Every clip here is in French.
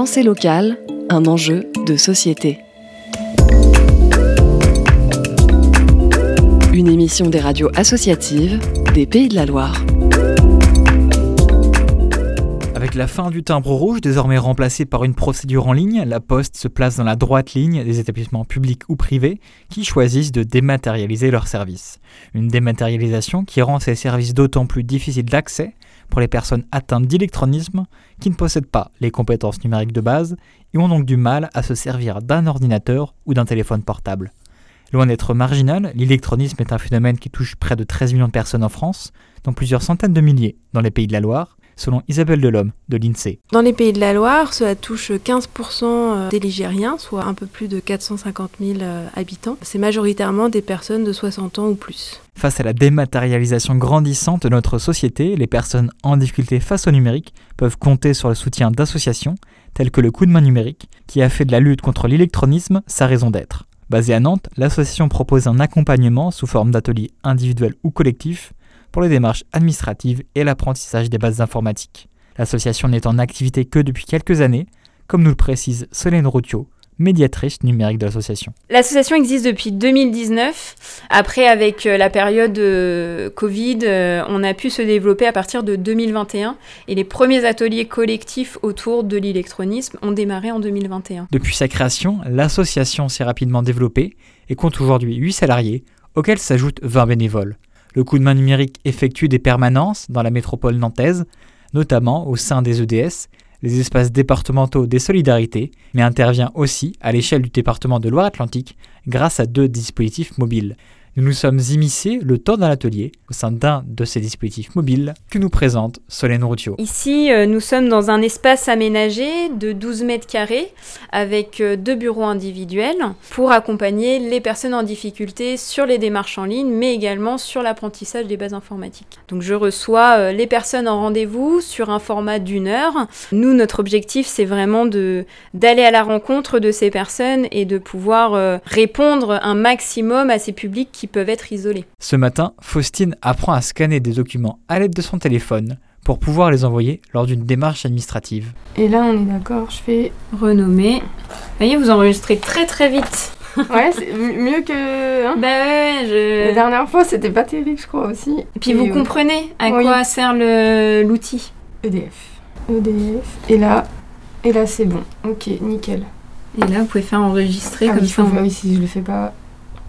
Pensée locale, un enjeu de société. Une émission des radios associatives des Pays de la Loire. Avec la fin du timbre rouge, désormais remplacé par une procédure en ligne, la Poste se place dans la droite ligne des établissements publics ou privés qui choisissent de dématérialiser leurs services. Une dématérialisation qui rend ces services d'autant plus difficiles d'accès pour les personnes atteintes d'électronisme qui ne possèdent pas les compétences numériques de base et ont donc du mal à se servir d'un ordinateur ou d'un téléphone portable. Loin d'être marginal, l'électronisme est un phénomène qui touche près de 13 millions de personnes en France, dont plusieurs centaines de milliers dans les pays de la Loire, selon Isabelle Delhomme de l'INSEE. Dans les pays de la Loire, cela touche 15% des Ligériens, soit un peu plus de 450 000 euh, habitants. C'est majoritairement des personnes de 60 ans ou plus. Face à la dématérialisation grandissante de notre société, les personnes en difficulté face au numérique peuvent compter sur le soutien d'associations telles que le Coup de main numérique, qui a fait de la lutte contre l'électronisme sa raison d'être. Basée à Nantes, l'association propose un accompagnement sous forme d'ateliers individuels ou collectifs pour les démarches administratives et l'apprentissage des bases informatiques. L'association n'est en activité que depuis quelques années, comme nous le précise Solène Routio, médiatrice numérique de l'association. L'association existe depuis 2019. Après, avec euh, la période euh, Covid, euh, on a pu se développer à partir de 2021 et les premiers ateliers collectifs autour de l'électronisme ont démarré en 2021. Depuis sa création, l'association s'est rapidement développée et compte aujourd'hui 8 salariés, auxquels s'ajoutent 20 bénévoles. Le coup de main numérique effectue des permanences dans la métropole nantaise, notamment au sein des EDS, les espaces départementaux des solidarités, mais intervient aussi à l'échelle du département de Loire-Atlantique grâce à deux dispositifs mobiles. Nous nous sommes immiscés le temps d'un atelier au sein d'un de ces dispositifs mobiles que nous présente Solène Routio. Ici, euh, nous sommes dans un espace aménagé de 12 mètres carrés avec euh, deux bureaux individuels pour accompagner les personnes en difficulté sur les démarches en ligne, mais également sur l'apprentissage des bases informatiques. Donc je reçois euh, les personnes en rendez-vous sur un format d'une heure. Nous, notre objectif, c'est vraiment d'aller à la rencontre de ces personnes et de pouvoir répondre un maximum à ces publics qui peuvent être isolés. Ce matin, Faustine apprend à scanner des documents à l'aide de son téléphone pour pouvoir les envoyer lors d'une démarche administrative. Et là, on est d'accord, je fais renommer. Vous voyez, vous enregistrez très très vite. ouais, c'est mieux que. Hein bah ouais, je. La dernière fois, c'était pas terrible, je crois aussi. Et puis vous comprenez à quoi sert l'outil EDF. EDF. Et là, et là, c'est bon. Ok, nickel. Et là, vous pouvez faire enregistrer ah comme oui, ça. Faut... Oui, si je le fais pas,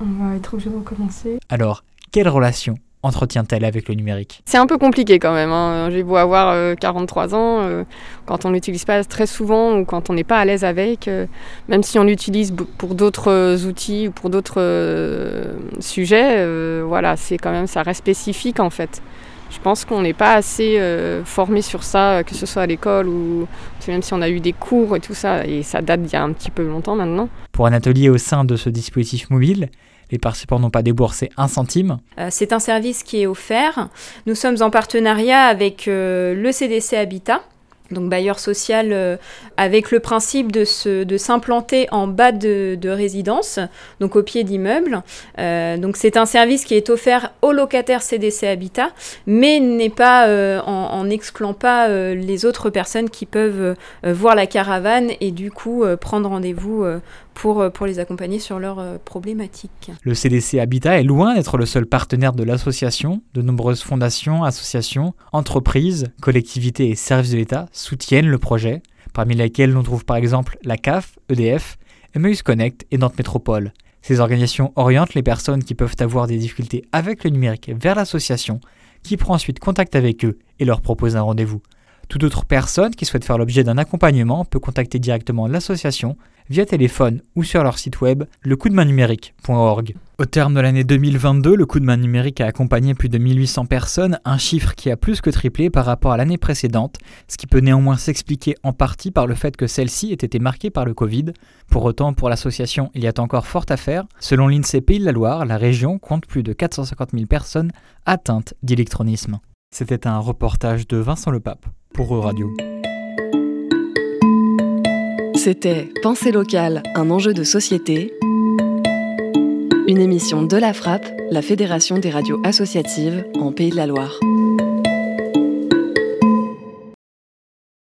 on va être obligé de recommencer. Alors, quelle relation entretient-elle avec le numérique? C'est un peu compliqué quand même. Hein. J'ai beau avoir euh, 43 ans, euh, quand on l'utilise pas très souvent ou quand on n'est pas à l'aise avec, euh, même si on l'utilise pour d'autres outils ou pour d'autres sujets, voilà, c'est quand même ça reste spécifique en fait. Je pense qu'on n'est pas assez formé sur ça, que ce soit à l'école ou même si on a eu des cours et tout ça, et ça date d'il y a un petit peu longtemps maintenant. Pour un atelier au sein de ce dispositif mobile, les participants n'ont pas déboursé un centime. Euh, c'est un service qui est offert. Nous sommes en partenariat avec euh, le CDC Habitat donc bailleur social euh, avec le principe de, se, de s'implanter en bas de, de, résidence, donc au pied d'immeuble. Donc c'est un service qui est offert aux locataires CDC Habitat, mais n'est pas en, en, excluant pas les autres personnes qui peuvent voir la caravane et du coup prendre rendez-vous pour, pour les accompagner sur leurs problématiques. Le CDC Habitat est loin d'être le seul partenaire de l'association. De nombreuses fondations, associations, entreprises, collectivités et services de l'État soutiennent le projet, parmi lesquels l'on trouve par exemple la CAF, EDF, Emmaüs Connect et Nantes Métropole. Ces organisations orientent les personnes qui peuvent avoir des difficultés avec le numérique vers l'association, qui prend ensuite contact avec eux et leur propose un rendez-vous. Toute autre personne qui souhaite faire l'objet d'un accompagnement peut contacter directement l'association via téléphone ou sur leur site web lecoupdemain-numérique.org. Au terme de l'année 2022, le coup de main numérique a accompagné plus de 1800 personnes, un chiffre qui a plus que triplé par rapport à l'année précédente, ce qui peut néanmoins s'expliquer en partie par le fait que celle-ci ait été marquée par le Covid. Pour autant, pour l'association, il y a encore fort à faire. Selon l'INSEE Pays de la Loire, la région compte plus de 450 000 personnes atteintes d'électronisme. C'était un reportage de Vincent Lepape pour Euradio. C'était Pensée locale, un enjeu de société. Une émission de la Frappe, la Fédération des radios associatives en Pays de la Loire.